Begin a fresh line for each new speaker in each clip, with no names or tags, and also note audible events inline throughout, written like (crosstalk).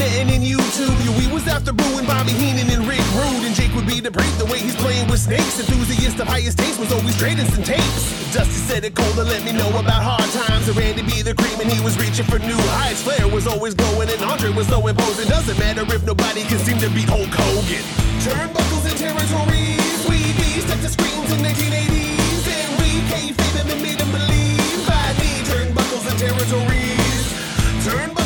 And in YouTube, we was after Bruin, Bobby Heenan and Rick Rude, and Jake would be the break the way he's playing with snakes. Enthusiast of highest taste was always trading some tapes. Dusty said it cold to let me know about hard times. And Randy be the cream and he was reaching for new heights. Flair was always going and Andre was so imposing. Doesn't matter if nobody can seem to beat Hulk Hogan. Turnbuckles and territories, we beast at the screens in 1980s, and we caved them and made them believe. I need turnbuckles and territories. Turnbuckles and.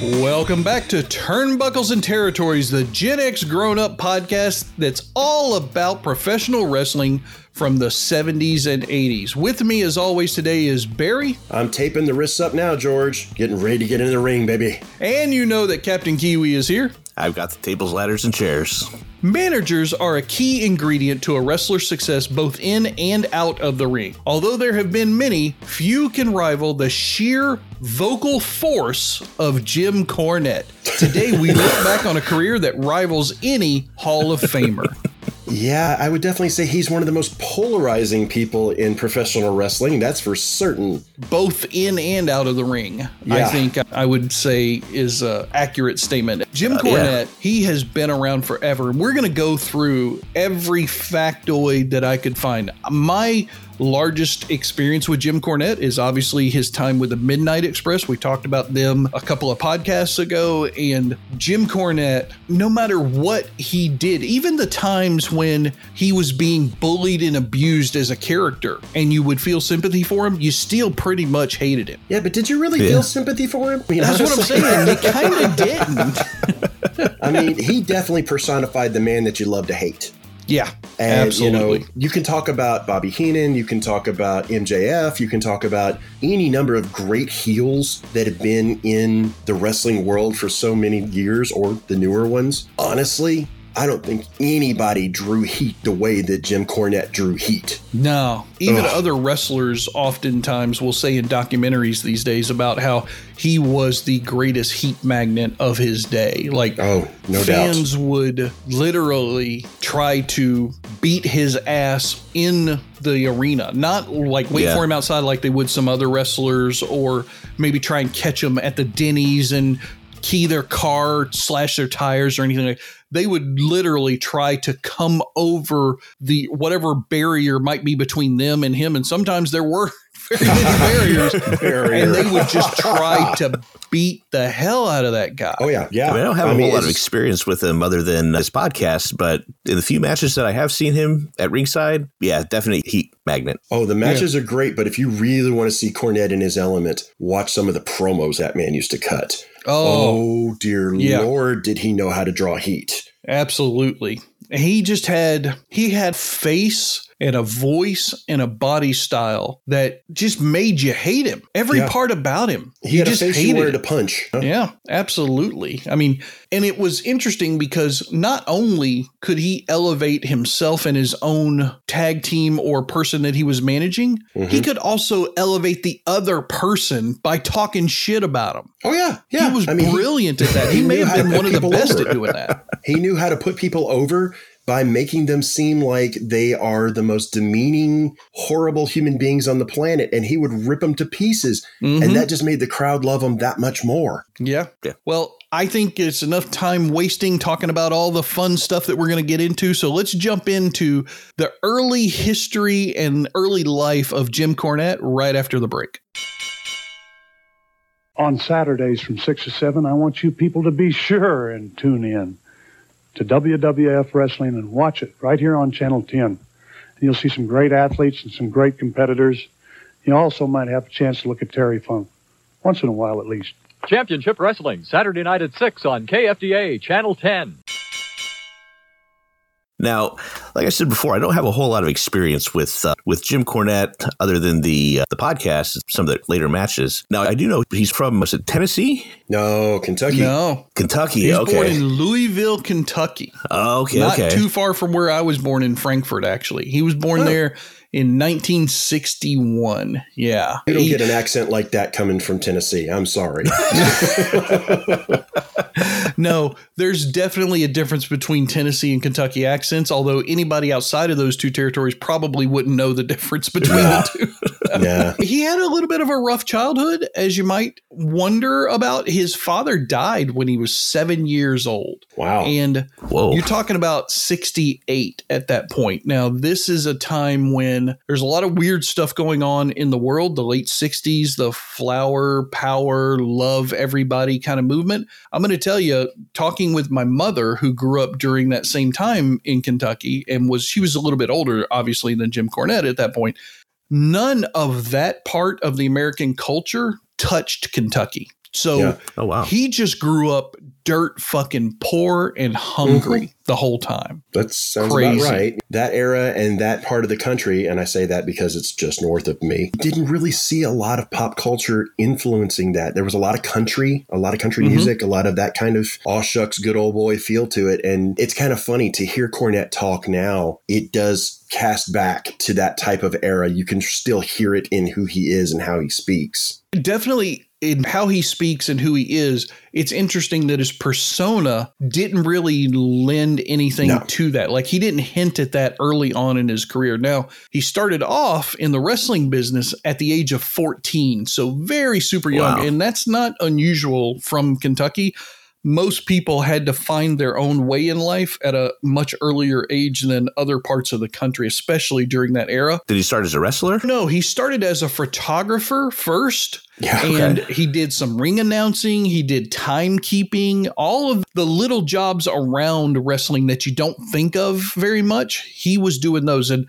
Welcome back to Turnbuckles and Territories, the Gen X grown up podcast that's all about professional wrestling from the 70s and 80s. With me, as always, today is Barry,
I'm taping the wrists up now, George. Getting ready to get in the ring, baby.
and you know that Captain Kiwi is here.
I've got the tables, ladders, and chairs.
Managers are a key ingredient to a wrestler's success both in and out of the ring. Although there have been many, few can rival the sheer vocal force of Jim Cornette. Today, we look back on a career that rivals any Hall of Famer. (laughs)
Yeah, I would definitely say he's one of the most polarizing people in professional wrestling. That's for certain.
both in and out of the ring. I think I would say is a accurate statement. Jim Cornette, he has been around forever. We're going to go through every factoid that I could find. My largest experience with Jim Cornette is obviously his time with the Midnight Express. We talked about them a couple of podcasts ago and Jim Cornette, no matter what he did, even the times when he was being bullied and abused as a character and you would feel sympathy for him, you still pretty much hated him.
Yeah, but did you really feel sympathy for him? I mean,
That's what I'm saying. You (laughs) kind of didn't.
I mean, he definitely personified the man that you love to hate.
Yeah,
And
absolutely.
you know, you can talk about Bobby Heenan, you can talk about MJF, you can talk about any number of great heels that have been in the wrestling world for so many years or the newer ones. Honestly, I don't think anybody drew heat the way that Jim Cornette drew heat.
no, even
Ugh.
other wrestlers oftentimes will say in documentaries these days about how he was the greatest heat magnet of his day. Like,
Oh, no doubt.
fans would literally try to beat his ass in the arena, not like wait
Yeah.
for him outside like they would some other wrestlers, or maybe try and catch him at the Denny's and key their car, slash their tires, or anything like. They would literally try to come over the whatever barrier might be between them and him, and sometimes there were (laughs) very many (laughs) barriers, and they would just try (laughs) to beat the hell out of that guy.
Oh yeah, yeah.
I, mean, I don't have a
mean,
whole lot of experience with him other than his podcast, but in the few matches that I have seen him at ringside, yeah, definitely heat magnet.
Oh, the matches are great, but if you really want to see Cornette in his element, watch some of the promos that man used to cut.
Oh,
Oh, dear
Yeah.
lord, did he know how to draw heat?
Absolutely. He just had he had face and a voice and a body style that just made you hate him. Every
Yeah.
part about him.
He had a
just
hated. you wanted to punch. huh?
Yeah, absolutely. I mean, and it was interesting because not only could he elevate himself and his own tag team or person that he was managing,
Mm-hmm.
he could also elevate the other person by talking shit about him.
Oh yeah, yeah.
He was
I mean, he-
brilliant at that. (laughs) He,
he
may have been one of the best
over.
at doing that. (laughs)
He knew how to put people over by making them seem like they are the most demeaning, horrible human beings on the planet, and he would rip them to pieces,
Mhm.
and that just made the crowd love him that much more.
Yeah.
Yeah.
Well, I think it's enough time wasting talking about all the fun stuff that we're going to get into. So let's jump into the early history and early life of Jim Cornette right after the break.
on Saturdays from 6 to 7, I want you people to be sure and tune in to WWF Wrestling and watch it right here on Channel 10. And you'll see some great athletes and some great competitors. You also might have a chance to look at Terry Funk, once in a while at least.
Championship Wrestling, Saturday night at 6 on KFDA, Channel 10.
Now, like I said before, I don't have a whole lot of experience with uh, with Jim Cornette, other than the uh, the podcast, some of the later matches. Now, I do know he's from was it Tennessee?
No, Kentucky.
No,
Kentucky.
he's
okay.
born in Louisville, Kentucky.
Oh, okay.
Not
okay.
too far from where I was born in Frankfurt. Actually, he was born there in 1961. Yeah,
You don't get an accent like that coming from Tennessee. I'm sorry. (laughs)
no, there's definitely a difference between Tennessee and Kentucky accents. Although anybody outside of those two territories probably wouldn't know the difference between the two. (laughs)
yeah.
he had a little bit of a rough childhood, as you might wonder about. His father died when he was seven years old.
Wow.
And
Whoa.
you're talking about 68 at that point. Now, this is a time when there's a lot of weird stuff going on in the world, the late 60s, the flower, power, love everybody kind of movement. I'm going to tell you, talking with my mother, who grew up during that same time in Kentucky and was, she was a little bit older, obviously, than Jim Cornette at that point. None of that part of the American culture touched Kentucky. So
Yeah.
oh wow.
he just grew up dirt fucking poor and hungry the whole time.
That sounds
Crazy.
about right. That era and that part of the country, and I say that because it's just north of me, didn't really see a lot of pop culture influencing that. There was a lot of country, a lot of country
Mhm.
music, a lot of that kind of aw shucks, good old boy feel to it. And it's kind of funny to hear Cornette talk now. It does cast back to that type of era. You can still hear it in who he is and how he speaks.
Definitely in how he speaks and who he is, it's interesting that his persona didn't really lend anything
No.
to that. Like he didn't hint at that early on in his career. Now, he started off in the wrestling business at the age of 14, so very super young.
Wow.
And that's not unusual from Kentucky. Most people had to find their own way in life at a much earlier age than other parts of the country, especially during that era.
Did he start as a wrestler?
No, he started as a photographer first.
Yeah,
And he did some ring announcing, he did timekeeping, all of the little jobs around wrestling that you don't think of very much. He was doing those. And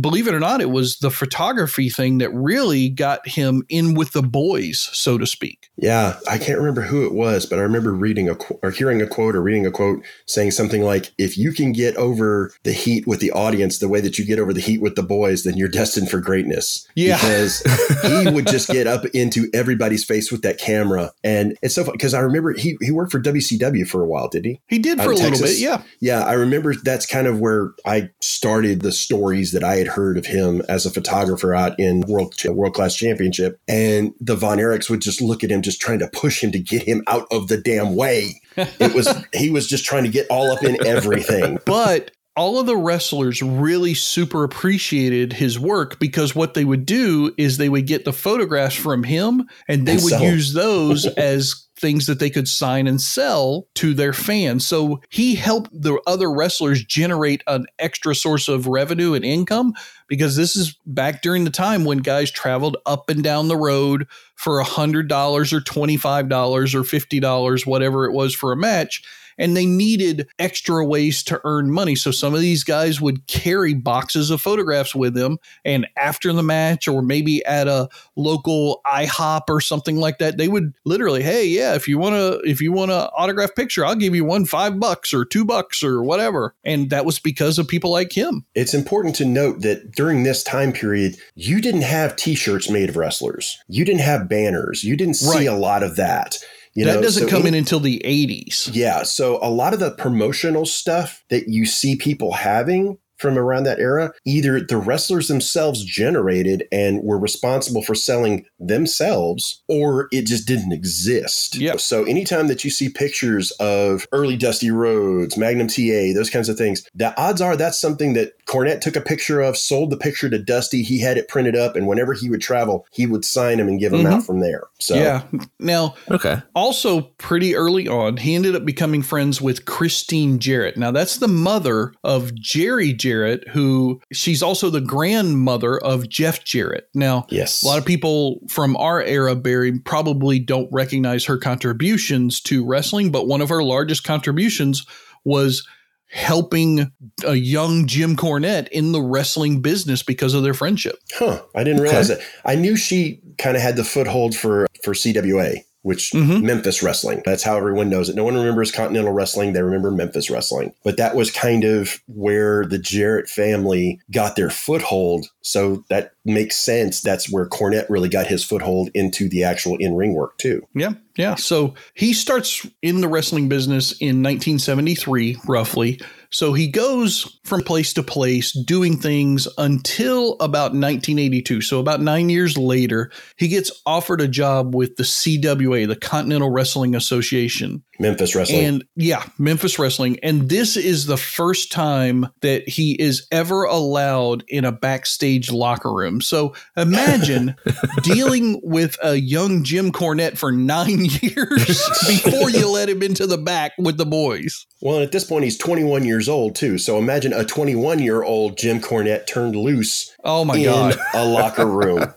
believe it or not, it was the photography thing that really got him in with the boys, so to speak.
Yeah, I can't remember who it was, but I remember reading a or hearing a quote or reading a quote saying something like, "If you can get over the heat with the audience the way that you get over the heat with the boys, then you're destined for greatness."
Yeah.
because (laughs) he would just get up into everybody's face with that camera, and it's so fun because I remember he he worked for WCW for a while, did he?
He did
Out
for a
of
little bit, yeah.
Yeah, I remember that's kind of where I started the stories that I had heard of him as a photographer out in World World Class Championship, and the Von Erichs would just look at him, just trying to push him to get him out of the damn way. It was (laughs) he was just trying to get all up in everything. (laughs)
But all of the wrestlers really super appreciated his work because what they would do is they would get the photographs from him and they
And
would
'em.
use those (laughs) as things that they could sign and sell to their fans. So he helped the other wrestlers generate an extra source of revenue and income because this is back during the time when guys traveled up and down the road for $100 or $25 or $50, whatever it was for a match and they needed extra ways to earn money. So some of these guys would carry boxes of photographs with them, and after the match, or maybe at a local IHOP or something like that, they would literally, hey, yeah, if you want to, if you want to autograph picture, I'll give you one five bucks or two bucks or whatever. And that was because of people like him.
It's important to note that during this time period, you didn't have T-shirts made of wrestlers. You didn't have banners. You didn't see
Right.
a lot of that. You
that
know,
doesn't
so
come
any-
in until the 80s.
Yeah. So a lot of the promotional stuff that you see people having from around that era, either the wrestlers themselves generated and were responsible for selling themselves, or it just didn't exist.
Yep.
So anytime that you see pictures of early Dusty Rhodes, Magnum TA, those kinds of things, the odds are that's something that Cornette took a picture of, sold the picture to Dusty. He had it printed up, and whenever he would travel, he would sign them and give them
Mhm.
out from there. So
Yeah. Now,
Okay.
also pretty early on, he ended up becoming friends with Christine Jarrett. Now, that's the mother of Jerry Jarrett, who she's also the grandmother of Jeff Jarrett. Now,
yes,
a lot of people from our era, Barry, probably don't recognize her contributions to wrestling, but one of her largest contributions was helping a young Jim Cornette in the wrestling business because of their friendship.
Huh. I didn't realize that. I knew she kind of had the foothold for for CWA. Which mm-hmm. Memphis Wrestling. That's how everyone knows it. No one remembers Continental Wrestling. They remember Memphis Wrestling. But that was kind of where the Jarrett family got their foothold. So that makes sense. That's where Cornette really got his foothold into the actual in ring work, too.
Yeah. Yeah. So he starts in the wrestling business in 1973, roughly. So he goes from place to place doing things until about 1982. So about nine years later, he gets offered a job with the CWA, the Continental Wrestling Association.
Memphis Wrestling.
And yeah, Memphis Wrestling. And this is the first time that he is ever allowed in a backstage locker room. So imagine (laughs) dealing with a young Jim Cornette for nine (laughs) years before you let him into the back with the boys.
Well, at this point, he's 21 years old, too. So imagine a 21 year old Jim Cornette turned loose.
Oh, my God.
A locker room. (laughs)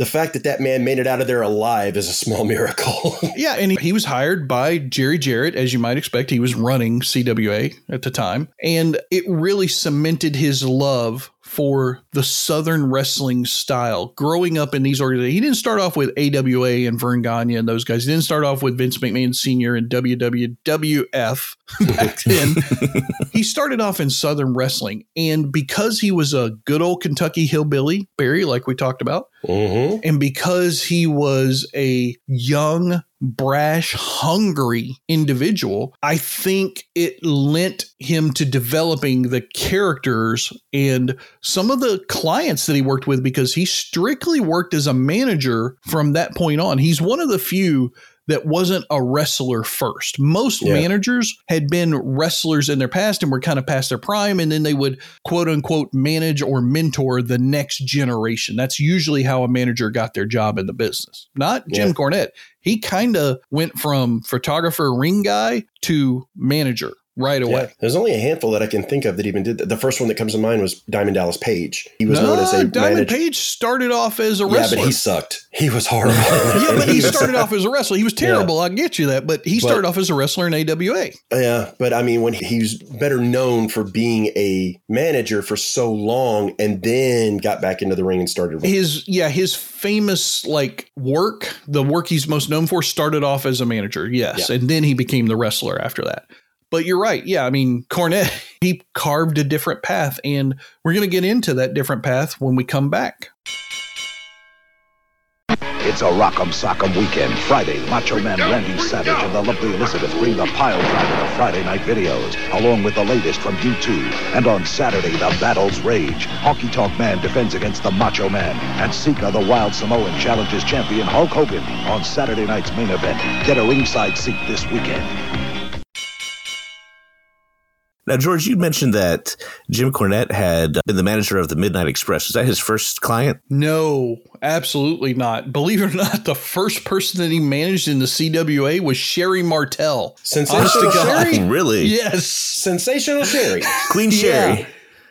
the fact that that man made it out of there alive is a small (laughs) miracle.
yeah, and he, he, was hired by Jerry Jarrett, as you might expect. He was running CWA at the time, and it really cemented his love for the Southern wrestling style. Growing up in these organizations, he didn't start off with AWA and Verne Gagne and those guys. He didn't start off with Vince McMahon Sr. and WWF back then. (laughs) he started off in Southern wrestling. And because he was a good old Kentucky hillbilly, Barry, like we talked about, mm-hmm. and because he was a young, brash, hungry individual, I think it lent him to developing the characters and some of the clients that he worked with because he strictly worked as a manager from that point on. He's one of the few that wasn't a wrestler first. Most yeah. managers had been wrestlers in their past and were kind of past their prime, and then they would quote unquote manage or mentor the next generation. That's usually how a manager got their job in the business. Not Jim yeah. Cornette. He kind of went from photographer, ring guy to manager right away. Yeah,
there's only a handful that I can think of that even did that. The first one that comes to mind was Diamond Dallas Page. He was
no,
known as a
Diamond Page started off as a wrestler.
Yeah, but he sucked. He was horrible. (laughs)
yeah, but he (laughs) started off as a wrestler. He was terrible. Yeah. I get you that, but he started but, off as a wrestler in AWA.
Yeah, but I mean, when he's better known for being a manager for so long, and then got back into the ring and started
his yeah his famous like work, the work he's most known for, started off as a manager. Yes, yeah. and then he became the wrestler after that. But you're right. Yeah, I mean, Cornette, (laughs) he carved a different path, and we're going to get into that different path when we come back.
It's a rock'em sock'em weekend. Friday, Macho Man Randy Savage and the lovely Elizabeth bring the pile driver of Friday night videos, along with the latest from U2. And on Saturday, the battles rage. Honky Tonk Man defends against the Macho Man, and Sika, the Wild Samoan, challenges champion Hulk Hogan on Saturday night's main event. Get a ringside seat this weekend.
Now, George, you mentioned that Jim Cornette had been the manager of the Midnight Express. Is that his first client?
No, absolutely not. Believe it or not, the first person that he managed in the CWA was Sherri Martel.
Sensational Sherri?
Really?
Yes.
Sensational Sherri.
Queen Sherri.
Yeah.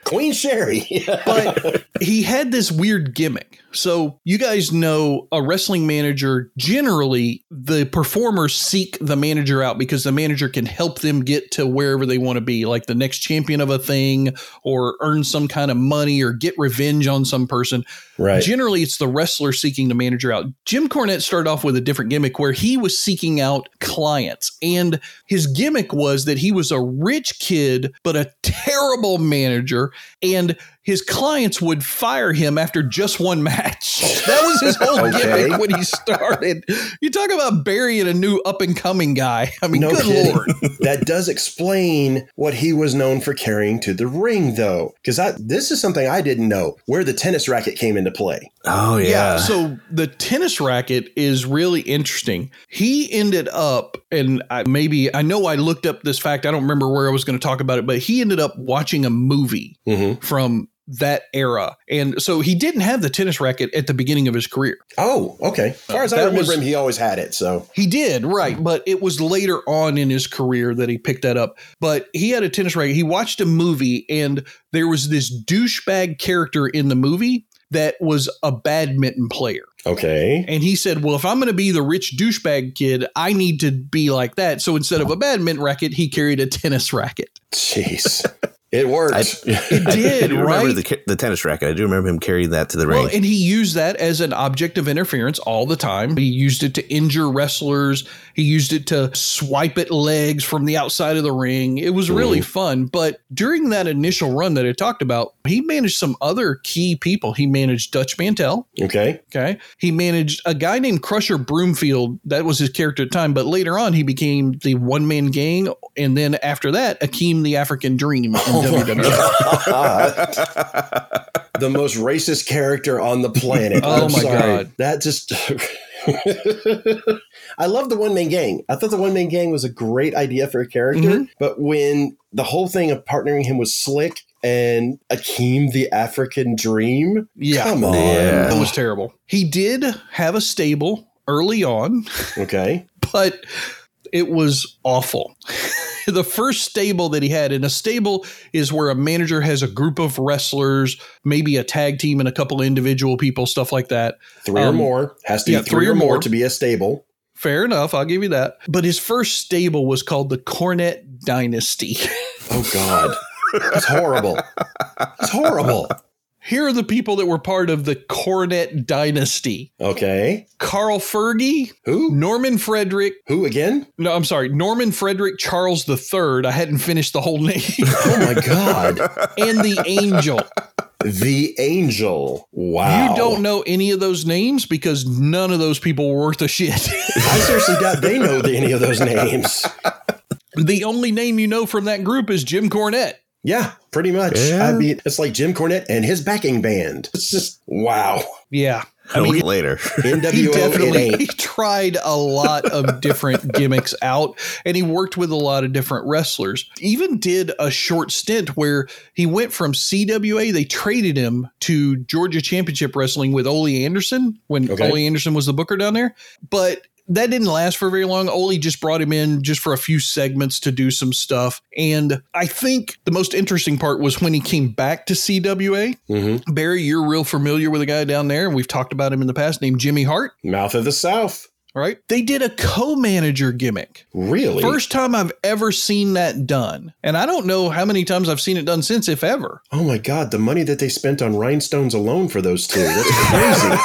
Queen Sherri. (laughs)
but he had this weird gimmick. So, you guys know a wrestling manager generally, the performers seek the manager out because the manager can help them get to wherever they want to be, like the next champion of a thing or earn some kind of money or get revenge on some person.
Right.
Generally, it's the wrestler seeking the manager out. Jim Cornette started off with a different gimmick where he was seeking out clients. And his gimmick was that he was a rich kid, but a terrible manager. And his clients would fire him after just one match. That was his whole (laughs) okay. gimmick when he started. You talk about burying a new up and coming guy. I mean, no good kidding. lord. (laughs)
that does explain what he was known for carrying to the ring, though, because this is something I didn't know where the tennis racket came into play.
Oh yeah. yeah.
So the tennis racket is really interesting. He ended up, and I, maybe I know I looked up this fact. I don't remember where I was going to talk about it, but he ended up watching a movie mm-hmm. from that era. And so he didn't have the tennis racket at the beginning of his career.
Oh, okay. As far as I remember was, him, he always had it. So
he did, right. Hmm. But it was later on in his career that he picked that up. But he had a tennis racket. He watched a movie and there was this douchebag character in the movie that was a badminton player.
Okay.
And he said, Well, if I'm going to be the rich douchebag kid, I need to be like that. So instead of a badminton racket, he carried a tennis racket.
Jeez. (laughs) It worked.
I, (laughs)
It
I
did,
do remember
right?
the, the tennis racket. I do remember him carrying that to the
Well,
ring.
and he used that as an object of interference all the time. He used it to injure wrestlers. He used it to swipe at legs from the outside of the ring. It was really fun. But during that initial run that I talked about, he managed some other key people. He managed Dutch Mantell.
okay.
Okay. He managed a guy named Crusher Broomfield. That was his character at the time. But later on, he became the one man gang. And then after that, Akeem the African Dream in WWE. (laughs)
the most racist character on the planet.
Oh
I'm
my
sorry.
God.
That just. (laughs) I love the one man gang. I thought the one man gang was a great idea for a character,
Mm-hmm.
but when the whole thing of partnering him with Slick and Akeem the African Dream,
Yeah.
come on,
Yeah.
It was terrible. He did have a stable early on,
okay, (laughs)
but it was awful. (laughs) the first stable that he had, and a stable is where a manager has a group of wrestlers, maybe a tag team and a couple individual people, stuff like that.
three or
Um,
more has to
yeah,
be three, or more to be a stable.
Fair enough, I'll give you that. But his first stable was called the Cornette Dynasty.
Oh God, that's horrible. It's horrible. (laughs)
Here are the people that were part of the Cornette Dynasty
Okay,
Carl Fergie,
who?
Norman Frederick,
Who again?
No, I'm sorry. Norman Frederick Charles III. I hadn't finished the whole name. (laughs)
Oh my God,
and the Angel.
the Angel. Wow,
You don't know any of those names because none of those people were worth a shit.
I seriously doubt they know any of those names. (laughs)
the only name you know from that group is Jim Cornette.
Yeah, pretty much.
Yeah.
I mean, it's like Jim Cornette and his backing band. It's just wow.
Yeah.
I mean, (laughs) later.
He
NWO, it
definitely (laughs) he tried a lot of different (laughs) gimmicks out and he worked with a lot of different wrestlers. Even did a short stint where he went from CWA, they traded him to Georgia Championship Wrestling with Ole Anderson when
Okay.
Ole Anderson was the booker down there. But that didn't last for very long. Ole just brought him in just for a few segments to do some stuff. And I think the most interesting part was when he came back to CWA.
Mhm.
Barry, you're real familiar with a guy down there, and we've talked about him in the past named Jimmy Hart
Mouth of the South.
right? They did a co-manager gimmick.
Really?
First time I've ever seen that done. And I don't know how many times I've seen it done since, if ever.
Oh my God, the money that they spent on rhinestones alone for those two. That's crazy.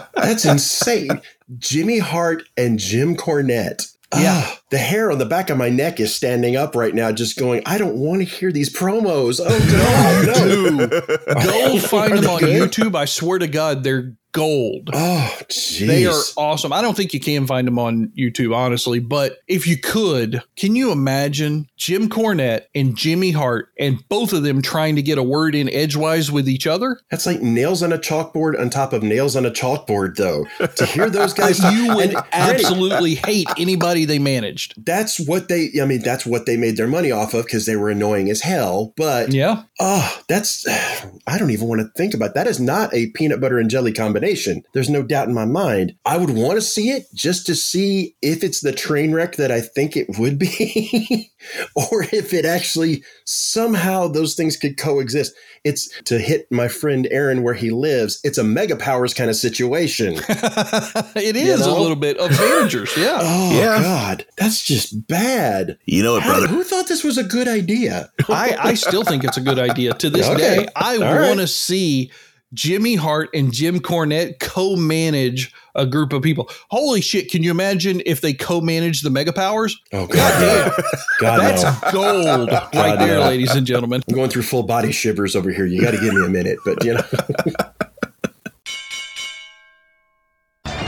(laughs) That's insane. Jimmy Hart and Jim Cornette.
Yeah.
Ah, the hair on the back of my neck is standing up right now, just going, I don't want to hear these promos. Oh, God, no. (laughs)
Go find them on
good?
YouTube. I swear to God, they're gold.
Oh, jeez.
They are awesome. I don't think you can find them on YouTube, honestly, but if you could, can you imagine Jim Cornette and Jimmy Hart and both of them trying to get a word in edgewise with each other?
That's like nails on a chalkboard on top of nails on a chalkboard, though. To hear those (laughs) guys,
You would absolutely hate anybody they managed.
That's what they. I mean, that's what they made their money off of because they were annoying as hell. But
Yeah.
oh, that's. (sighs) I don't even want to think about that. Is not a peanut butter and jelly combination. There's no doubt in my mind. I would want to see it just to see if it's the train wreck that I think it would be, (laughs) or if it actually somehow those things could coexist. It's to hit my friend Aaron where he lives. It's a mega powers kind of situation. (laughs)
it is
know?
a little bit of managers. Yeah. (laughs)
Oh
Yeah.
God, that's just bad.
You know what,
How-
brother?
who thought this was a good idea?
I, I still think it's a good idea. To this
Okay.
day, I
All right.
want to see Jimmy Hart and Jim Cornette co manage a group of people. Holy shit. Can you imagine if they co manage the Mega Powers?
Oh God, no. (laughs) God
That's
no.
gold right there, ladies and gentlemen.
I'm going through full body shivers over here. You got to give me a minute, but you know, (laughs)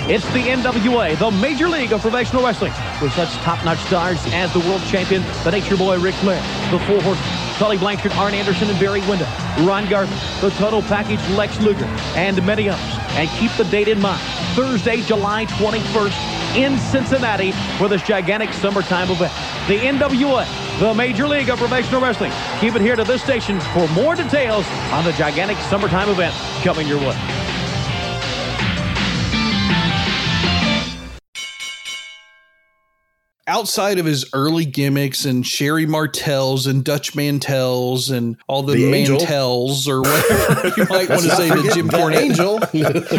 It's the NWA, the Major League of Professional Wrestling, with such top-notch stars as the world champion, the Nature Boy Ric Flair, the Four Horsemen, Tully Blanchard, Arn Anderson, and Barry Windham, Ron Gardner, the Total Package, Lex Luger, and many others. And keep the date in mind, Thursday, July 21st in Cincinnati for this gigantic summertime event. The NWA, the Major League of Professional Wrestling. Keep it here to this station for more details on the gigantic summertime event coming your way.
Outside of his early gimmicks and Sherri Martels and Dutch Mantells and all the,
The
Mantels or whatever (laughs) you might want to say to Jim Cornette.
Angel. (laughs)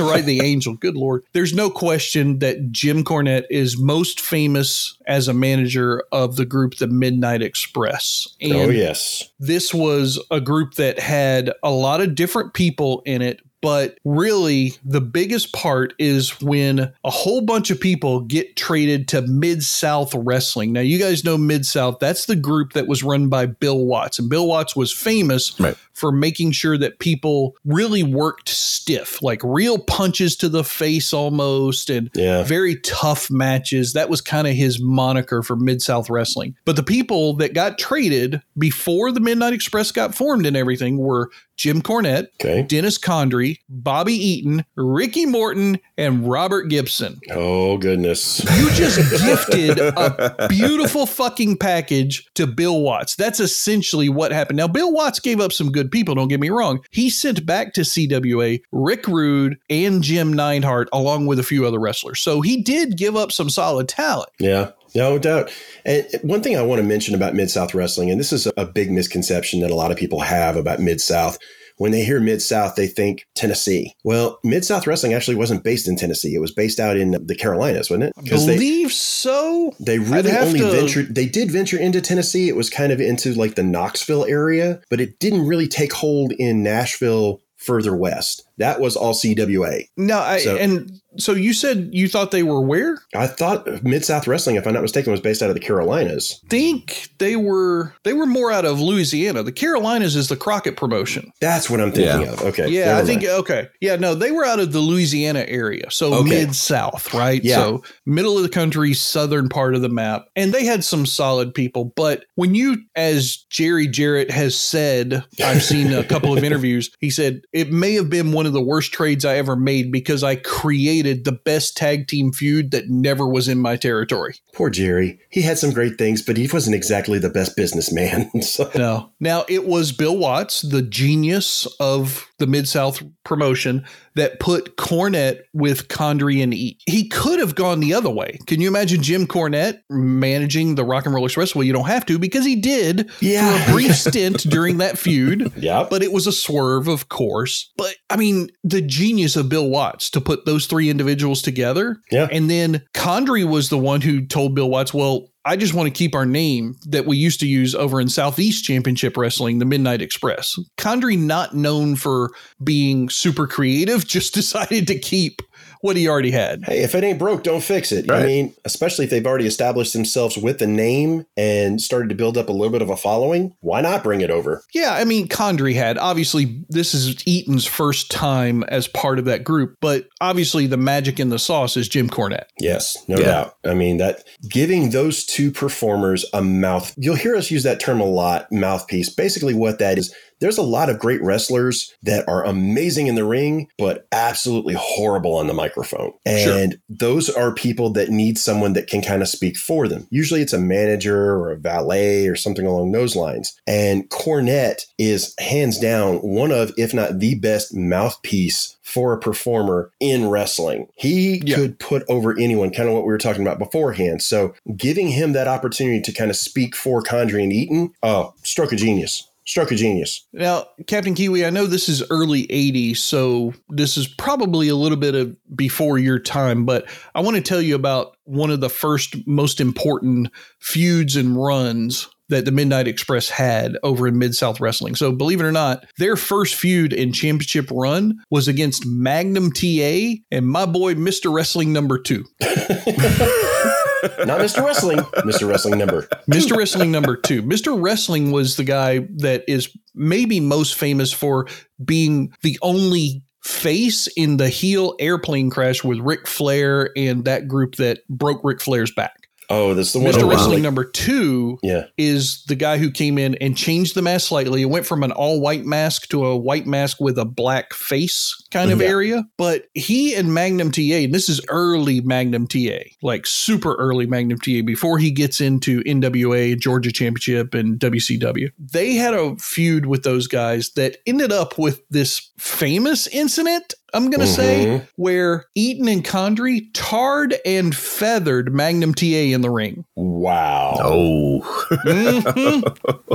right, the Angel. Good Lord. There's no question that Jim Cornette is most famous as a manager of the group The Midnight Express. And
oh yes.
this was a group that had a lot of different people in it. But really, the biggest part is when a whole bunch of people get traded to Mid South Wrestling. Now, you guys know Mid South. That's the group that was run by Bill Watts. And Bill Watts was famous
Right.
For making sure that people really worked stiff, like real punches to the face almost, and
Yeah.
very tough matches. That was kind of his moniker for Mid South Wrestling. But the people that got traded before the Midnight Express got formed and everything were Jim Cornette,
Okay.
Dennis Condrey, Bobby Eaton, Ricky Morton, and Robert Gibson.
Oh goodness.
You just gifted a beautiful fucking package to Bill Watts. That's essentially what happened. Now, Bill Watts gave up some good people, don't get me wrong. He sent back to CWA Rick Rude and Jim Neidhart, along with a few other wrestlers. So he did give up some solid talent.
Yeah, no doubt. And one thing I want to mention about Mid South Wrestling, and this is a big misconception that a lot of people have about Mid South. When they hear Mid South, they think Tennessee. Well, Mid South Wrestling actually wasn't based in Tennessee. It was based out in the Carolinas, wasn't it? They,
Believe so.
they really only
to-
ventured, they did venture into Tennessee. It was kind of into like the Knoxville area, but it didn't really take hold in Nashville further west. That was all CWA.
No, I,
So-
and so you said you thought they were where?
I thought Mid South Wrestling, if I'm not mistaken, was based out of the Carolinas.
Think they were they were more out of Louisiana. The Carolinas is the Crockett promotion.
That's what I'm thinking
Yeah.
of. Okay.
Yeah, I think okay. Yeah, no, they were out of the Louisiana area, so
Okay.
mid south, right?
Yeah.
So middle of the country, southern part of the map, and they had some solid people. But when you, as Jerry Jarrett has said, I've seen a couple of (laughs) interviews. He said it may have been one of the worst trades I ever made because I created the best tag team feud that never was in my territory.
Poor Jerry. He had some great things, but he wasn't exactly the best businessman. (laughs) so,
No. Now it was Bill Watts, the genius of the Mid South promotion, that put Cornette with Condrey and Eat. He could have gone the other way. Can you imagine Jim Cornette managing the Rock and Roll Express? Well, you don't have to because he did
Yeah.
for a brief (laughs) stint during that feud.
yeah.
But it was a swerve, of course. But I mean, the genius of Bill Watts to put those three individuals together.
Yeah.
And then Condrey was the one who told Bill Watts, well, I just want to keep our name that we used to use over in Southeast Championship Wrestling, the Midnight Express. Condrey, not known for being super creative, (laughs) just decided to keep what he already had.
Hey, if it ain't broke, don't fix it. I mean, especially if they've already established themselves with the name and started to build up a little bit of a following, why not bring it over?
Yeah, I mean, Condrey had. Obviously, this is Eaton's first time as part of that group, but obviously the magic in the sauce is Jim Cornette.
Yes, no
Yeah.
doubt. I mean, that giving those two performers a mouth, you'll hear us use that term a lot, mouthpiece. Basically, what that is, there's a lot of great wrestlers that are amazing in the ring, but absolutely horrible on the microphone. And those are people that need someone that can kind of speak for them. Usually it's a manager or a valet or something along those lines. And Cornette is hands down one of, if not the best mouthpiece for a performer in wrestling. He
Yeah.
could put over anyone, kind of what we were talking about beforehand. So giving him that opportunity to kind of speak for Condrey and Eaton, oh, stroke of genius. Stroke of genius.
Now, Captain Kiwi, I know this is early 80s, so this is probably a little bit of before your time, but I want to tell you about one of the first most important feuds and runs that the Midnight Express had over in Mid South Wrestling. So, believe it or not, their first feud and championship run was against Magnum TA and my boy Mr. Wrestling number 2. (laughs)
Not Mr. Wrestling, Mr. Wrestling number.
Mr. Wrestling number two. Mr. Wrestling was the guy that is maybe most famous for being the only face in the heel airplane crash with Ric Flair and that group that broke Ric Flair's back.
Oh, that's the one.
Mr. Wrestling number two
Yeah.
is the guy who came in and changed the mask slightly. It went from an all white mask to a white mask with a black face kind of
Yeah.
area. But he and Magnum TA, and this is early Magnum TA, like super early Magnum TA, before he gets into NWA, Georgia Championship, and WCW. They had a feud with those guys that ended up with this famous incident I'm going to say, mm-hmm. where Eaton and Condrey tarred and feathered Magnum TA in the ring.
Wow.
Oh,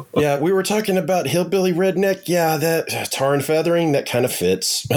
(laughs)
Yeah, we were talking about hillbilly redneck. Yeah, that tar and feathering, that kind of fits. (laughs)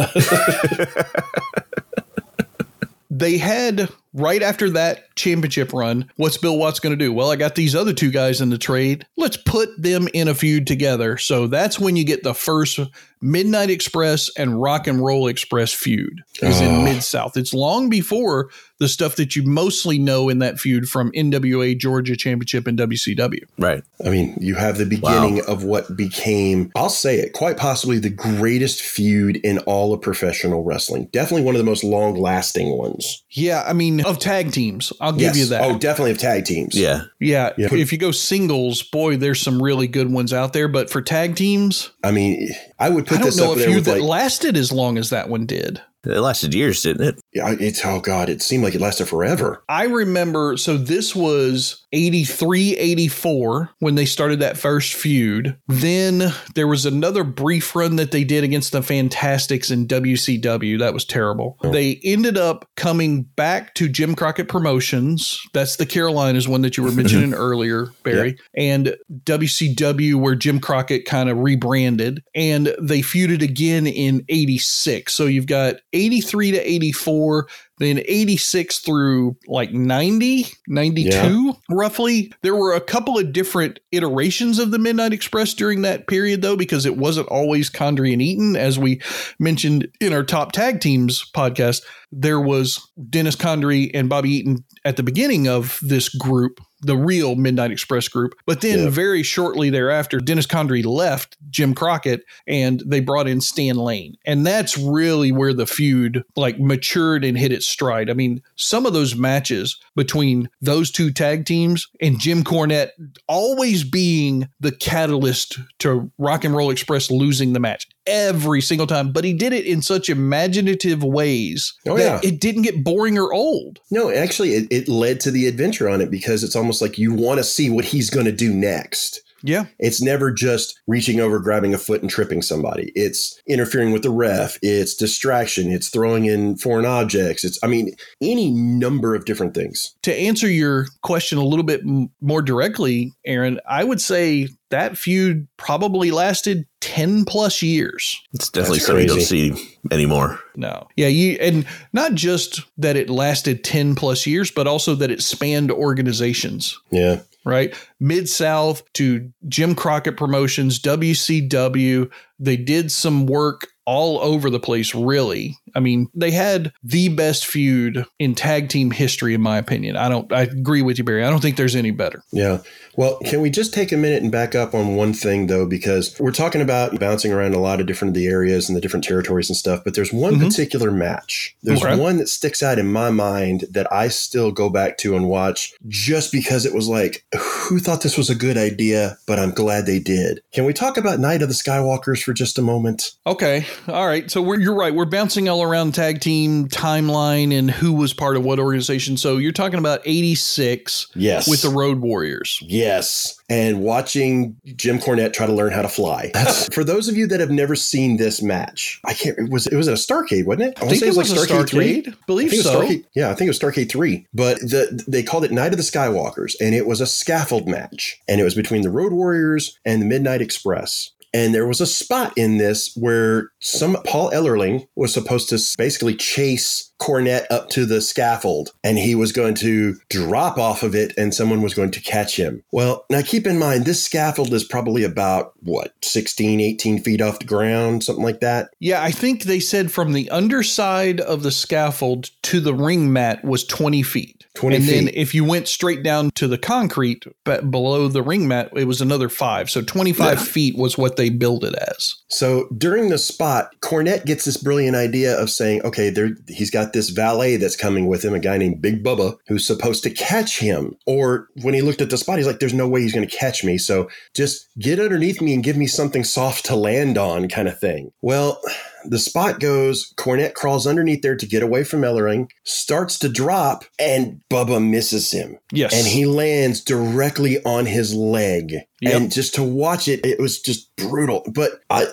They had right after that championship run, what's Bill Watts going to do? Well, I got these other two guys in the trade. Let's put them in a feud together. So that's when you get the first Midnight Express and Rock and Roll Express feud is in oh. Mid South. It's long before the stuff that you mostly know in that feud from NWA Georgia Championship and WCW.
right.
I mean, you have the beginning of what became, I'll say it, quite possibly the greatest feud in all of professional wrestling. Definitely one of the most long lasting ones.
Yeah, I mean, of tag teams, I'll give
Yes.
you that.
Oh, definitely of tag teams.
Yeah.
yeah,
Yeah.
if you go singles, boy, there's some really good ones out there. But for tag teams,
I mean, I would put this.
I don't
this
know
up
a
there
feud
with like,
lasted as long as that one did.
It lasted years, didn't it?
yeah, it's, oh God, it seemed like it lasted forever.
I remember, so this was 83, 84 when they started that first feud. Then there was another brief run that they did against the Fantastics in WCW. That was terrible. Oh. They ended up coming back to Jim Crockett Promotions. That's the Carolinas one that you were (laughs) mentioning earlier, Barry. And WCW, where Jim Crockett kind of rebranded. And they feuded again in 86. So you've got 83 to 84 then 86 through like 90 92 roughly. There were a couple of different iterations of the midnight express during that period though because it wasn't always Condrey and eaton. As we mentioned in our top tag teams podcast there was dennis Condrey and bobby eaton at the beginning of this group the real midnight express group. But then
Yeah.
very shortly thereafter dennis condrey left jim crockett and they brought in stan lane. And that's really where the feud like matured and hit its stride. I mean some of those matches between those two tag teams and jim cornette always being the catalyst to rock and roll express losing the match every single time but he did it in such imaginative ways
Oh,
that
yeah.
it didn't get boring or old
No, actually, it, it led to the adventure on it because it's almost like you want to see what he's going to do next.
Yeah
It's never just reaching over, grabbing a foot, and tripping somebody. It's interfering with the ref. It's distraction. It's throwing in foreign objects. It's, I mean, any number of different things.
to answer your question a little bit more directly, Aaron, I would say that feud probably lasted 10 plus years.
It's definitely something you don't see anymore.
No. Yeah, you and not just that it lasted 10 plus years, but also that it spanned organizations,
Yeah.
Right? Mid South to Jim Crockett Promotions, WCW, they did some work all over the place, really. I mean, they had the best feud in tag team history, in my opinion. I don't, I agree with you, Barry. I don't think there's any better.
Yeah. Well, can we just take a minute and back up on one thing, though? Because we're talking about bouncing around a lot of different the areas and the different territories and stuff, but there's one mm-hmm. particular match. There's
Okay.
one that sticks out in my mind that I still go back to and watch just because it was like, who thought this was a good idea? But I'm glad they did. Can we talk about Night of the Skywalkers for just a moment?
Okay. All right. So we're, you're right. We're bouncing all around tag team timeline and who was part of what organization. So you're talking about 86
Yes.
with the Road Warriors.
Yes. And watching Jim Cornette try to learn how to fly. for those of you that have never seen this match, I can't. It was it was at a Starcade, wasn't it?
I think it was a Starcade. Believe
I think it was
so.
Starcade- yeah, I think it was Starcade three. But the they called it Night of the Skywalkers, and it was a scaffold match, and it was between the Road Warriors and the Midnight Express. And there was a spot in this where some Paul Ellering was supposed to basically chase Cornette up to the scaffold and he was going to drop off of it and someone was going to catch him. Well, now keep in mind, this scaffold is probably about what, 16, 18 feet off the ground, something like that.
Yeah, I think they said from the underside of the scaffold to the ring mat was 20 feet.
20
and then if you went straight down to the concrete but below the ring mat, it was another five. So 25
Yeah.
feet was what they build it as.
So during the spot, Cornette gets this brilliant idea of saying, okay, there he's got this valet that's coming with him, a guy named Big Bubba, who's supposed to catch him. Or when he looked at the spot, he's like, there's no way he's going to catch me. So just get underneath me and give me something soft to land on, kind of thing. Well, the spot goes, Cornette crawls underneath there to get away from Ellering, starts to drop, and Bubba misses him.
Yes.
And he lands directly on his leg.
Yep.
And just to watch it, it was just brutal. But I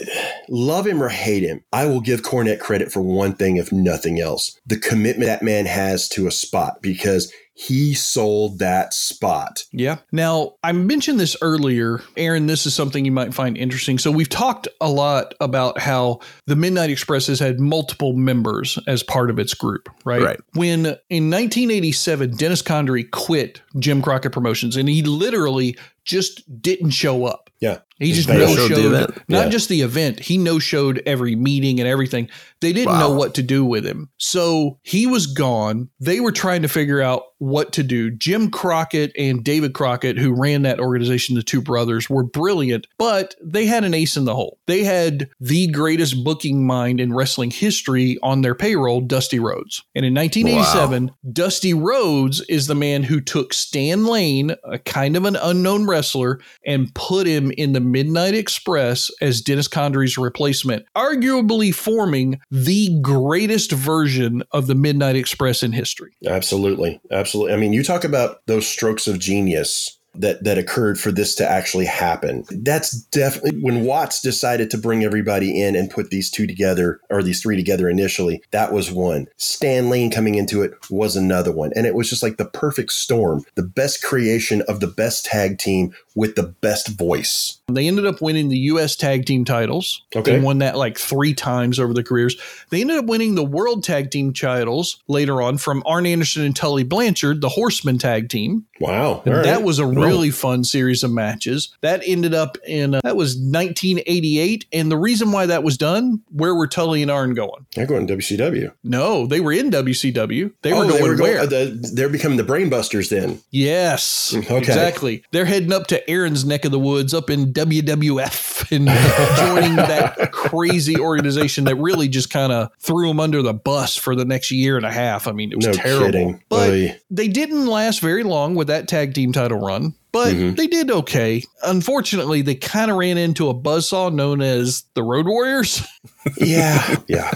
love him or hate him. I will give Cornette credit for one thing, if nothing else the commitment that man has to a spot because he sold that spot.
Yeah. Now, I mentioned this earlier. Aaron, this is something you might find interesting. So, we've talked a lot about how the Midnight Express has had multiple members as part of its group, right?
Right.
When in 1987, Dennis Condrey quit Jim Crockett Promotions and he literally just didn't show up.
Yeah.
He just
No
showed
not
Yeah.
just the event. He no showed every meeting and everything. They didn't know what to do with him. So he was gone. They were trying to figure out what to do. Jim Crockett and David Crockett, who ran that organization, the two brothers, were brilliant, but they had an ace in the hole. They had the greatest booking mind in wrestling history on their payroll, Dusty Rhodes. And in 1987, Dusty Rhodes is the man who took Stan Lane, a kind of an unknown wrestler, and put him in the Midnight Express as Dennis Condrey's replacement, arguably forming the greatest version of the Midnight Express in history.
Absolutely. Absolutely. I mean, you talk about those strokes of genius that that occurred for this to actually happen. That's definitely when Watts decided to bring everybody in and put these two together or these three together initially. That was one. Stan Lane coming into it was another one. And it was just like the perfect storm, the best creation of the best tag team with the best voice.
They ended up winning the U.S. Tag Team titles.
Okay.
They won that like three times over the careers. They ended up winning the World Tag Team titles later on from Arn Anderson and Tully Blanchard, the Horseman Tag Team.
Wow. Right.
that was a really fun series of matches. That ended up in uh, that was 1988, and the reason why that was done, where were Tully and Arn going?
They're going to WCW.
No, they were in WCW. They were
oh,
going
they were
where?
going, uh, the, they're becoming the Brainbusters then.
Yes,
Okay.
exactly. They're heading up to Aaron's neck of the woods, up in WWF, (laughs) and joining that crazy organization that really just kind of threw them under the bus for the next year and a half. I mean, it was
No
terrible.
kidding.
But
Oy.
they didn't last very long with that tag team title run. But
Mm-hmm.
they did okay. Unfortunately, they kind of ran into a buzzsaw known as the Road Warriors. (laughs)
Yeah. Yeah.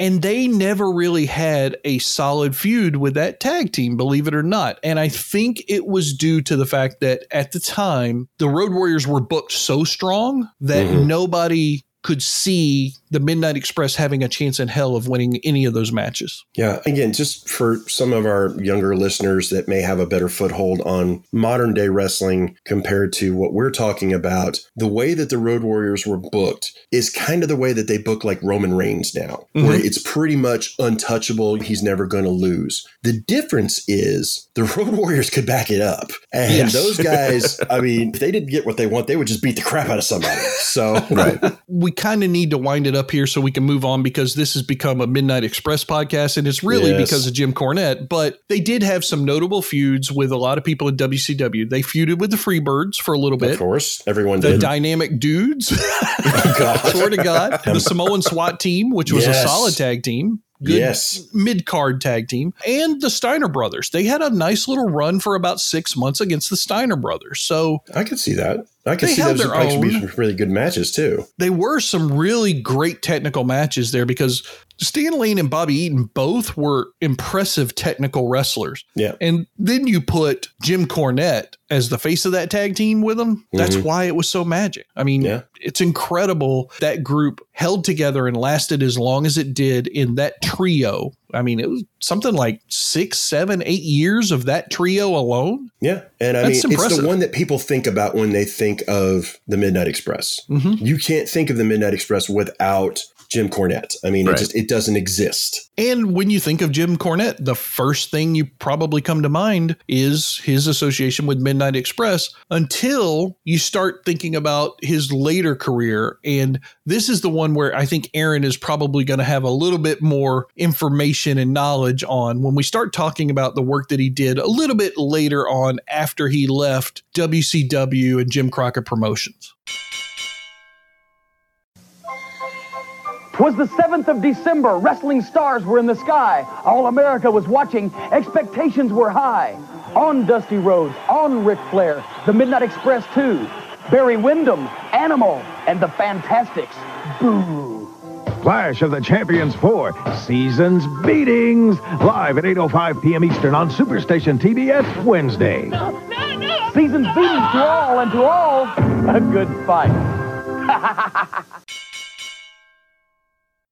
And they never really had a solid feud with that tag team, believe it or not. And I think it was due to the fact that at the time, the Road Warriors were booked so strong that nobody could see the Midnight Express having a chance in hell of winning any of those matches.
Yeah. Again, just for some of our younger listeners that may have a better foothold on modern day wrestling compared to what we're talking about, the way that the Road Warriors were booked is kind of the way that they book like Roman Reigns now, mm-hmm. where it's pretty much untouchable. He's never going to lose. The difference is the (laughs) Road Warriors could back it up. And
Yes.
those guys, (laughs) I mean, if they didn't get what they want, they would just beat the crap out of somebody. So, (laughs)
Right.
we kind of need to wind it up here so we can move on because this has become a Midnight Express podcast and it's really
Yes.
because of Jim Cornette. But they did have some notable feuds with a lot of people in WCW. They feuded with the Freebirds for a little bit.
of course, everyone
The
did.
dynamic dudes, (laughs) oh, God, (laughs) swear to God, (laughs) the Samoan SWAT team, which was a solid tag team, good
Yes.
mid card tag team, and the Steiner brothers. They had a nice little run for about six months against the Steiner brothers. So
I could see that. I could see those
their own.
some really good matches too.
they were some really great technical matches there because Stan Lane and Bobby Eaton both were impressive technical wrestlers.
Yeah.
And then you put Jim Cornette as the face of that tag team with them. That's why it was so magic. I mean,
Yeah.
it's incredible that group held together and lasted as long as it did in that trio. I mean, it was something like six, seven, eight years of that trio alone.
Yeah. And I
That's
mean, it's the one that people think about when they think of the Midnight Express.
Mm-hmm.
You can't think of the Midnight Express without Jim Cornette. I mean,
Right.
it just it doesn't exist.
And when you think of Jim Cornette, the first thing you probably come to mind is his association with Midnight Express until you start thinking about his later career. And this is the one where I think Aaron is probably going to have a little bit more information and knowledge on when we start talking about the work that he did a little bit later on after he left WCW and Jim Crockett Promotions.
Twas the 7th of December. Wrestling stars were in the sky. All America was watching. Expectations were high. On Dusty Rhodes, on Ric Flair, the Midnight Express 2, Barry Windham, Animal, and the Fantastics. Boo.
Clash of the Champions 4, Seasons Beatings, live at 8.05 p.m. Eastern on Superstation TBS Wednesday.
No, no, no,
Seasons beating to all and to all a good fight. (laughs)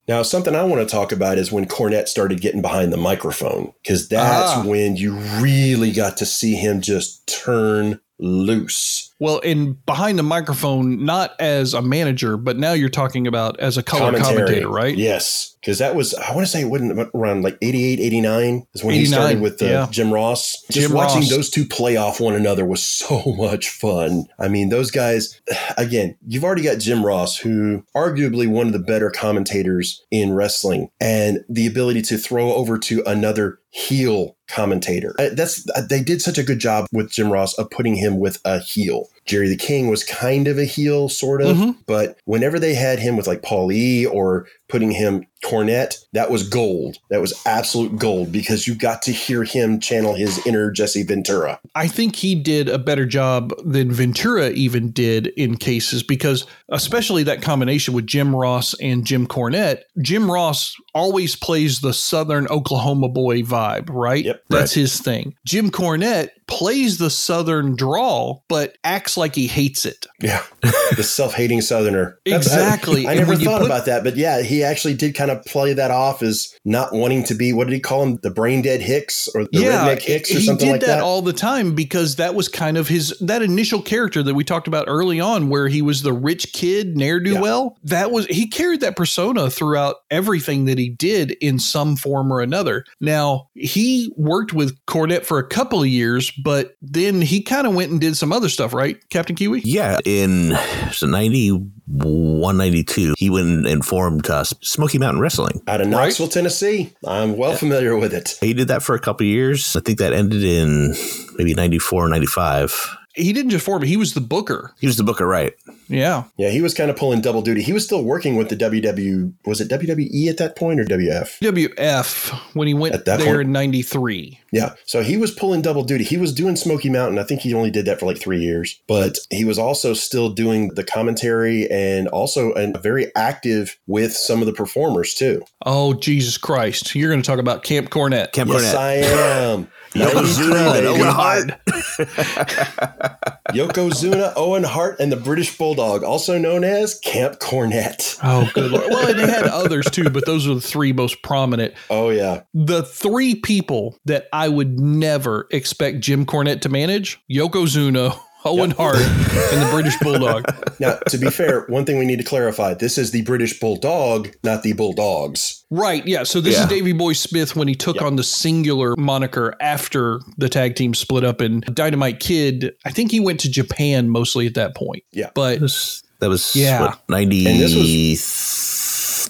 Now, something I want to talk about is when Cornette started getting behind the microphone, because that's
Ah.
when you really got to see him just turn loose.
Well, in behind the microphone, not as a manager, but now you're talking about as a color
Commentary.
commentator, right?
Yes. Because that was, I want to say it wasn't around like 88, 89 is when he started with uh,
yeah.
Jim Ross. Just
Jim
watching
Ross.
those two play off one another was (laughs) so much fun. I mean, those guys, (sighs) again, you've already got Jim Ross, who arguably one of the better commentators in wrestling, and the ability to throw over to another heel commentator. Uh, That's they did such a good job with Jim Ross of putting him with a heel. Jerry the King was kind of a heel, sort of,
Mhm.
but whenever they had him with like Paul E or putting him Cornette, that was gold. That was absolute gold because you got to hear him channel his inner Jesse Ventura.
I think he did a better job than Ventura even did in cases because, especially that combination with Jim Ross and Jim Cornette, Jim Ross always plays the Southern Oklahoma boy vibe, right?
Yep.
That's his thing. Jim Cornette plays the Southern drawl, but acts like he hates it.
Yeah, (laughs) the self-hating Southerner. That's-
Exactly.
I, I never thought
put-
about that, but yeah, he actually did kind of play that off as not wanting to be. What did he call him? The brain dead Hicks or the redneck Hicks or
he
something
did
like
that,
that.
all the time because that was kind of his that initial character that we talked about early on, where he was the rich kid ne'er do well. That was he carried that persona throughout everything that he did in some form or another. Now he worked with Cornette for a couple of years, but then he kind of went and did some other stuff, right, Captain Kiwi?
Yeah, in so 91, 92, he went and formed uh, Smoky Mountain Wrestling.
Out of Knoxville, Tennessee. I'm well familiar with it.
He did that for a couple of years. I think that ended in maybe 94, 95.
He didn't just form it; he was the booker.
He was the booker, right?
Yeah,
Yeah, he was kind of pulling double duty. He was still working with the WW. Was it WWE at that point or WF?
WF when he went
At that
there
point-
in '93.
Yeah. So he was pulling double duty. He was doing Smoky Mountain. I think he only did that for like three years, but he was also still doing the commentary and also and very active with some of the performers too.
Oh Jesus Christ! You're going to talk about Camp Cornette.
Camp
yes,
Cornette.
I am. (laughs)
Yokozuna and Owen
baby.
Hart. (laughs)
Yokozuna, Owen Hart, and the British Bulldog, also known as Camp Cornette.
Oh, good lord. Well, and they had (laughs) others too, but those are the three most prominent.
Oh yeah.
The three people that I would never expect Jim Cornette to manage Yokozuna, Owen Hart, and the British (laughs) Bulldog.
Now, to be fair, one thing we need to clarify: this is the British Bulldog, not the Bulldogs.
Right. Yeah. So this
Yeah.
is Davy Boy Smith when he took on the singular moniker after the tag team split up and Dynamite Kid. I think he went to Japan mostly at that point.
Yeah.
But
That was, that was
Yeah.
what,
And this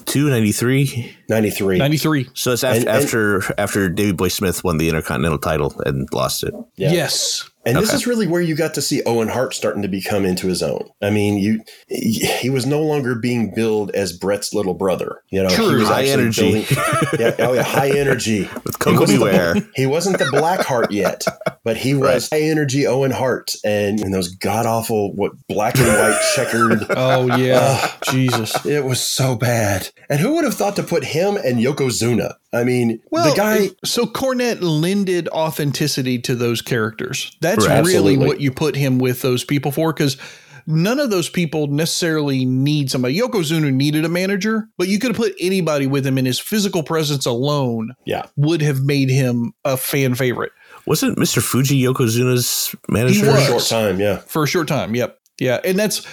92, 93?
Ninety-three.
93.
So it's after,
And- and-
after after Davy Boy Smith won the Intercontinental title and lost it.
Yeah.
Yes.
And this is really where you got to see Owen Hart starting to become into his own. I mean, you he was no longer being billed as Bret's little brother. You know, he was
High
actually
energy.
building- yeah, oh yeah, high (laughs) energy.
With
He
Coco
wasn't the- He wasn't the Black Heart yet, but he was high energy Owen Hart, and, and those god awful what black and white (laughs) checkered.
Oh, yeah. Jesus.
It was so bad. And who would have thought to put him and Yokozuna? I mean,
Well,
the guy.
So Cornette lended authenticity to those characters. That's
Right.
really
Absolutely.
what you put him with those people for, because none of those people necessarily need somebody. Yokozuna needed a manager, but you could have put anybody with him, and his physical presence alone
Yeah.
would have made him a fan favorite
Wasn't Mr. Fuji Yokozuna's manager?
For a
Short time, yeah.
for a short time. Yep. Yeah. And that's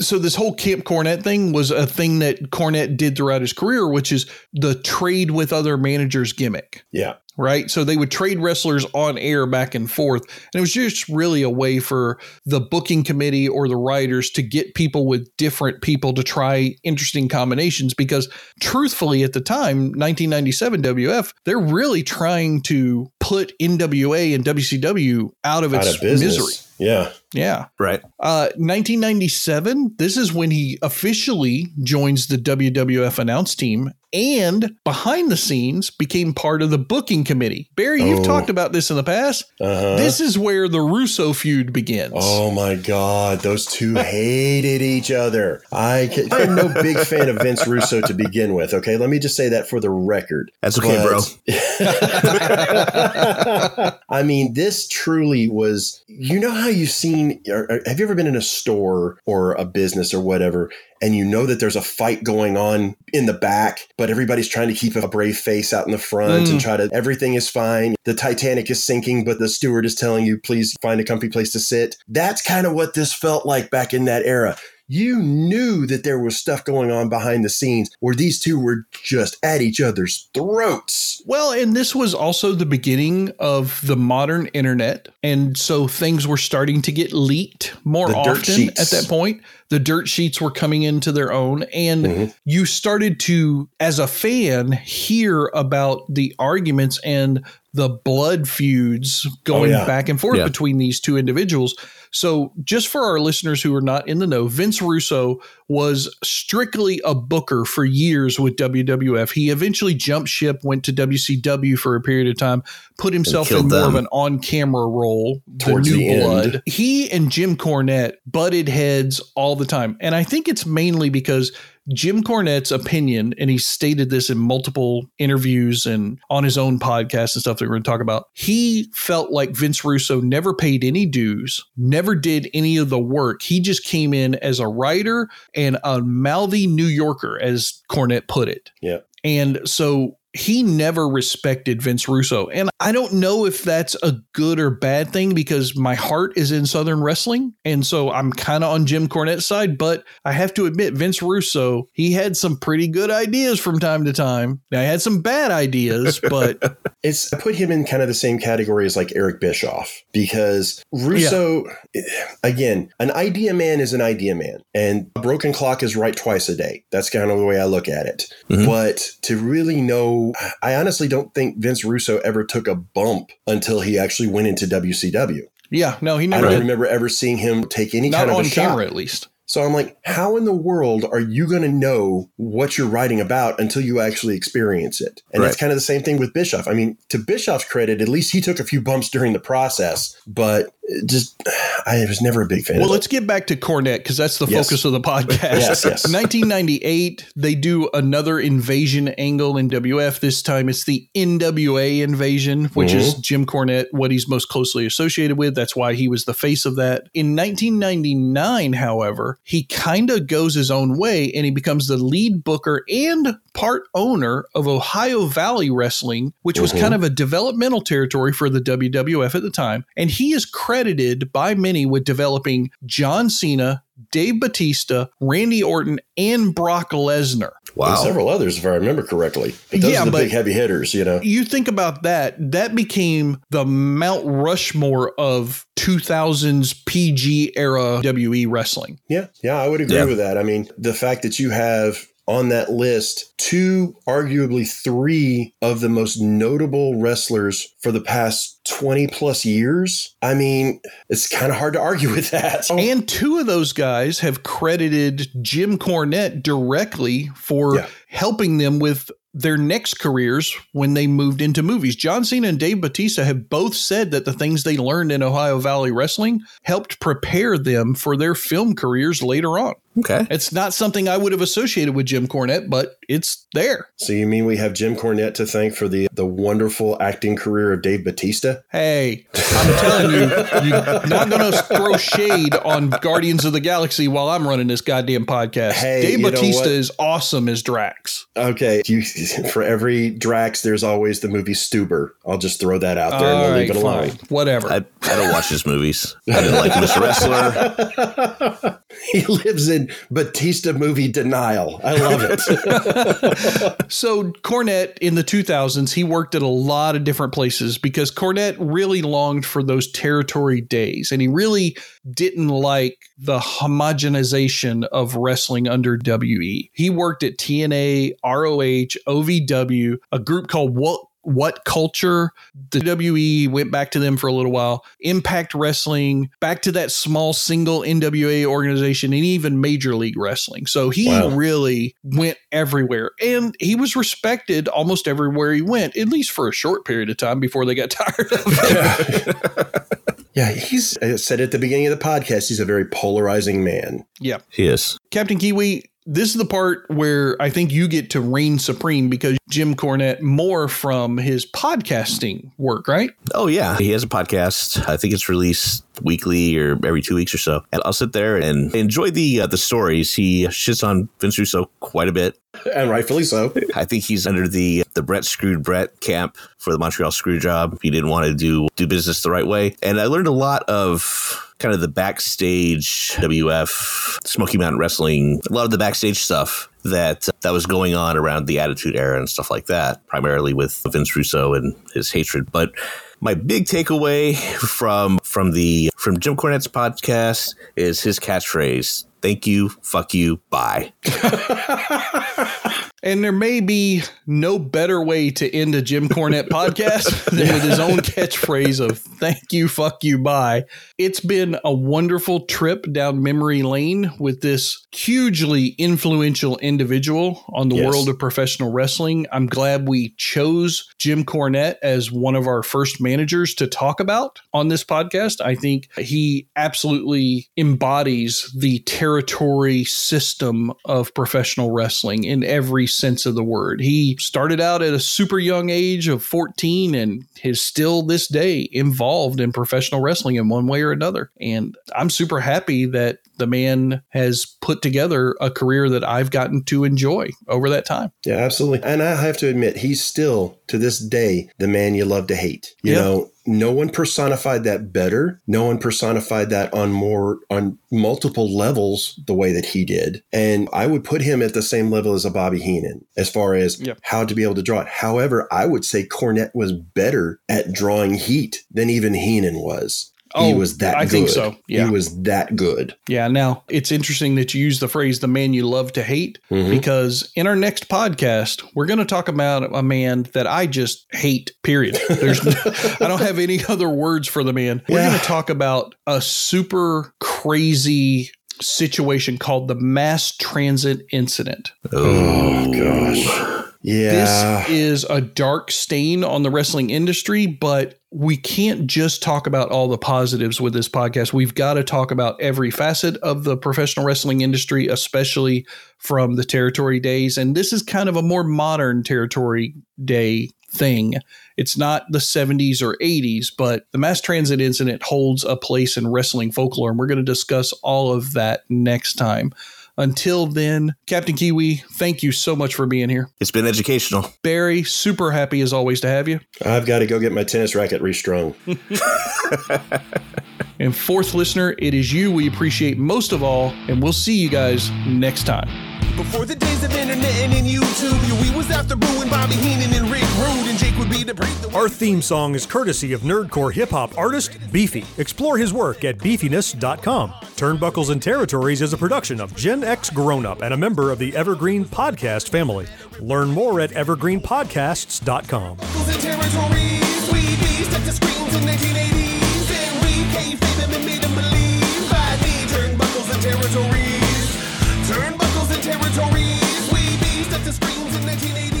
so this whole Camp Cornette thing was a thing that Cornette did throughout his career, which is the trade with other managers gimmick.
Yeah.
Right? So they would trade wrestlers on air back and forth. And it was just really a way for the booking committee or the writers to get people with different people to try interesting combinations. Because truthfully, at the time, 1997 WF, they're really trying to put NWA and WCW out of its
Out of
misery.
Yeah.
Yeah.
Right.
Uh, 1997, this is when he officially joins the WWF announce team and behind the scenes became part of the booking committee. Barry, you've
Oh.
talked about this in the past.
Uh-huh.
This is where the Russo feud begins.
Oh my God, those two hated each other. I can, I'm no big fan of Vince Russo to begin with. Okay, let me just say that for the record.
That's okay, bro. (laughs)
I mean, this truly was. You know how how you've seen, or, or have you ever been in a store or a business or whatever, and you know that there's a fight going on in the back, but everybody's trying to keep a brave face out in the front
Mm.
and try to, everything is fine. The Titanic is sinking, but the steward is telling you, please find a comfy place to sit. That's kind of what this felt like back in that era. You knew that there was stuff going on behind the scenes where these two were just at each other's throats.
Well, and this was also the beginning of the modern internet. And so things were starting to get leaked more
The
often at that point. The dirt sheets were coming into their own. And
Mhm.
you started to, as a fan, hear about the arguments and the blood feuds going
Oh, yeah.
back and forth
Yeah.
between these two individuals. So, just for our listeners who are not in the know, Vince Russo was strictly a booker for years with WWF. He eventually jumped ship, went to WCW for a period of time, put himself in more of an on camera role,
Towards
the new
the end.
blood. He and Jim Cornette butted heads all the time. And I think it's mainly because Jim Cornette's opinion, and he stated this in multiple interviews and on his own podcast and stuff that we're going to talk about. He felt like Vince Russo never paid any dues, never did any of the work. He just came in as a writer and a mouthy New Yorker, as Cornette put it.
Yeah.
And so he never respected Vince Russo. And I don't know if that's a good or bad thing because my heart is in Southern wrestling. And so I'm kind of on Jim Cornette's side. But I have to admit, Vince Russo, he had some pretty good ideas from time to time. Now, he had some bad ideas, (laughs) but
It's I put him in kind of the same category as like Eric Bischoff because Russo, again, an idea man is an idea man, and a broken clock is right twice a day. That's kind of the way I look at it.
Mhm.
But to really know, I honestly don't think Vince Russo ever took a bump until he actually went into WCW.
yeah, no, he never.
I don't
did.
remember ever seeing him take any
Not
kind of
on
a shot.
camera, at least.
So I'm like, how in the world are you going to know what you're writing about until you actually experience it? And
Right.
that's kind of the same thing with Bischoff. I mean, to Bischoff's credit, at least he took a few bumps during the process, but it just, I was never a big fan
Well, let's get back to Cornette because that's the
Yes.
focus of the podcast.
Yes, yes. (laughs)
1998, they do another invasion angle in WF. This time it's the NWA invasion, which is
Mm-hmm.
Jim Cornette, what he's most closely associated with. That's why he was the face of that. In 1999, however, he kind of goes his own way and he becomes the lead booker and part owner of Ohio Valley Wrestling, which was
Mhm.
kind of a developmental territory for the WWF at the time. And he is credited by many with developing John Cena, Dave Batista, Randy Orton, and Brock Lesnar.
And
Wow.
several others, if I remember correctly. But those
Yeah,
are the
but-
big heavy hitters, you know?
You think about that, that became the Mount Rushmore of 2000s PG era WE wrestling.
Yeah, yeah, I would agree
Yeah.
with that. I mean, the fact that you have on that list two, arguably three of the most notable wrestlers for the past 20 plus years, I mean, it's kind of hard to argue with that. (laughs)
And two of those guys have credited Jim Cornette directly for
Yeah.
helping them with their next careers when they moved into movies. John Cena and Dave Batista have both said that the things they learned in Ohio Valley Wrestling helped prepare them for their film careers later on.
Okay.
It's not something I would have associated with Jim Cornette, but it's there.
So you mean we have Jim Cornette to thank for the the wonderful acting career of Dave Batista?
Hey, I'm telling you, you're not going to throw shade on Guardians of the Galaxy while I'm running this goddamn podcast.
Hey,
Dave Batista is awesome as Drax.
Okay, you, (laughs) for every Drax, there's always the movie Stuber. I'll just throw that out there and we'll leave
right,
it alone.
fine. Whatever.
I, I don't watch his movies. I didn't like him as wrestler. (laughs)
He lives in Batista movie denial. I love it. (laughs)
so Cornette in the 2000s, he worked at a lot of different places because Cornette really longed for those territory days, and he really didn't like the homogenization of wrestling under WE. He worked at TNA, ROH, OVW, a group called What what culture the WWE went back to them for a little while impact wrestling back to that small single NWA organization and even major league wrestling so he
Wow.
really went everywhere and he was respected almost everywhere he went at least for a short period of time before they got (laughs) tired of him (laughs)
yeah, he's I said at the beginning of the podcast, he's a very polarizing man.
yeah
He is.
Captain Kiwi, this is the part where I think you get to reign supreme because Jim Cornette more from his podcasting work, right?
Oh yeah, he has a podcast. I think it's released weekly or every two weeks or so. And I'll sit there and enjoy the uh, the stories. He shits on Vince Russo quite a bit,
and rightfully so.
I think he's under the the Bret screwed Bret camp for the Montreal screw job. He didn't want to do do business the right way, and I learned a lot of kind of the backstage WF Smoky Mountain Wrestling, a lot of the backstage stuff that that was going on around the Attitude Era and stuff like that, primarily with Vince Russo and his hatred. But my big takeaway from from the from Jim Cornette's podcast is his catchphrase: "Thank you, fuck you, bye." (laughs)
And there may be no better way to end a Jim Cornette podcast (laughs) than with his own catchphrase of thank you, fuck you, bye. It's been a wonderful trip down memory lane with this hugely influential individual on the yes. world of professional wrestling. I'm glad we chose Jim Cornette as one of our first managers to talk about on this podcast. I think he absolutely embodies the territory system of professional wrestling in every sense of the word. He started out at a super young age of 14 and is still this day involved in professional wrestling in one way or another. And I'm super happy that the man has put together a career that I've gotten to enjoy over that time.
Yeah, absolutely. And I have to admit, he's still to this day the man you love to hate. You yeah. know, no one personified that better. No one personified that on more on multiple levels the way that he did. And I would put him at the same level as a Bobby Heenan as far as yep. how to be able to draw it. However, I would say Cornette was better at drawing heat than even Heenan was. Oh, he was that I good. think so. Yeah. He was that good.
Yeah. Now, it's interesting that you use the phrase the man you love to hate mm-hmm. because in our next podcast, we're going to talk about a man that I just hate, period. There's (laughs) I don't have any other words for the man. We're yeah. going to talk about a super crazy situation called the mass transit incident.
Oh, gosh.
Yeah. This is a dark stain on the wrestling industry, but we can't just talk about all the positives with this podcast. We've got to talk about every facet of the professional wrestling industry, especially from the territory days. And this is kind of a more modern territory day thing. It's not the 70s or 80s, but the mass transit incident holds a place in wrestling folklore. And we're going to discuss all of that next time. Until then, Captain Kiwi, thank you so much for being here.
It's been educational.
Barry, super happy as always to have you.
I've got to go get my tennis racket restrung. (laughs)
and fourth listener, it is you we appreciate most of all, and we'll see you guys next time. Before the days of internet and in YouTube, we was after Booing Bobby Heenan and Rick Rude, and Jake would be the break. Our theme song is courtesy of nerdcore hip hop artist Beefy. Explore his work at beefyness.com. Turnbuckles and Territories is a production of Gen X Grown Up and a member of the Evergreen Podcast family. Learn more at evergreenpodcasts.com. territories victories. We be stuck in screens in 1980.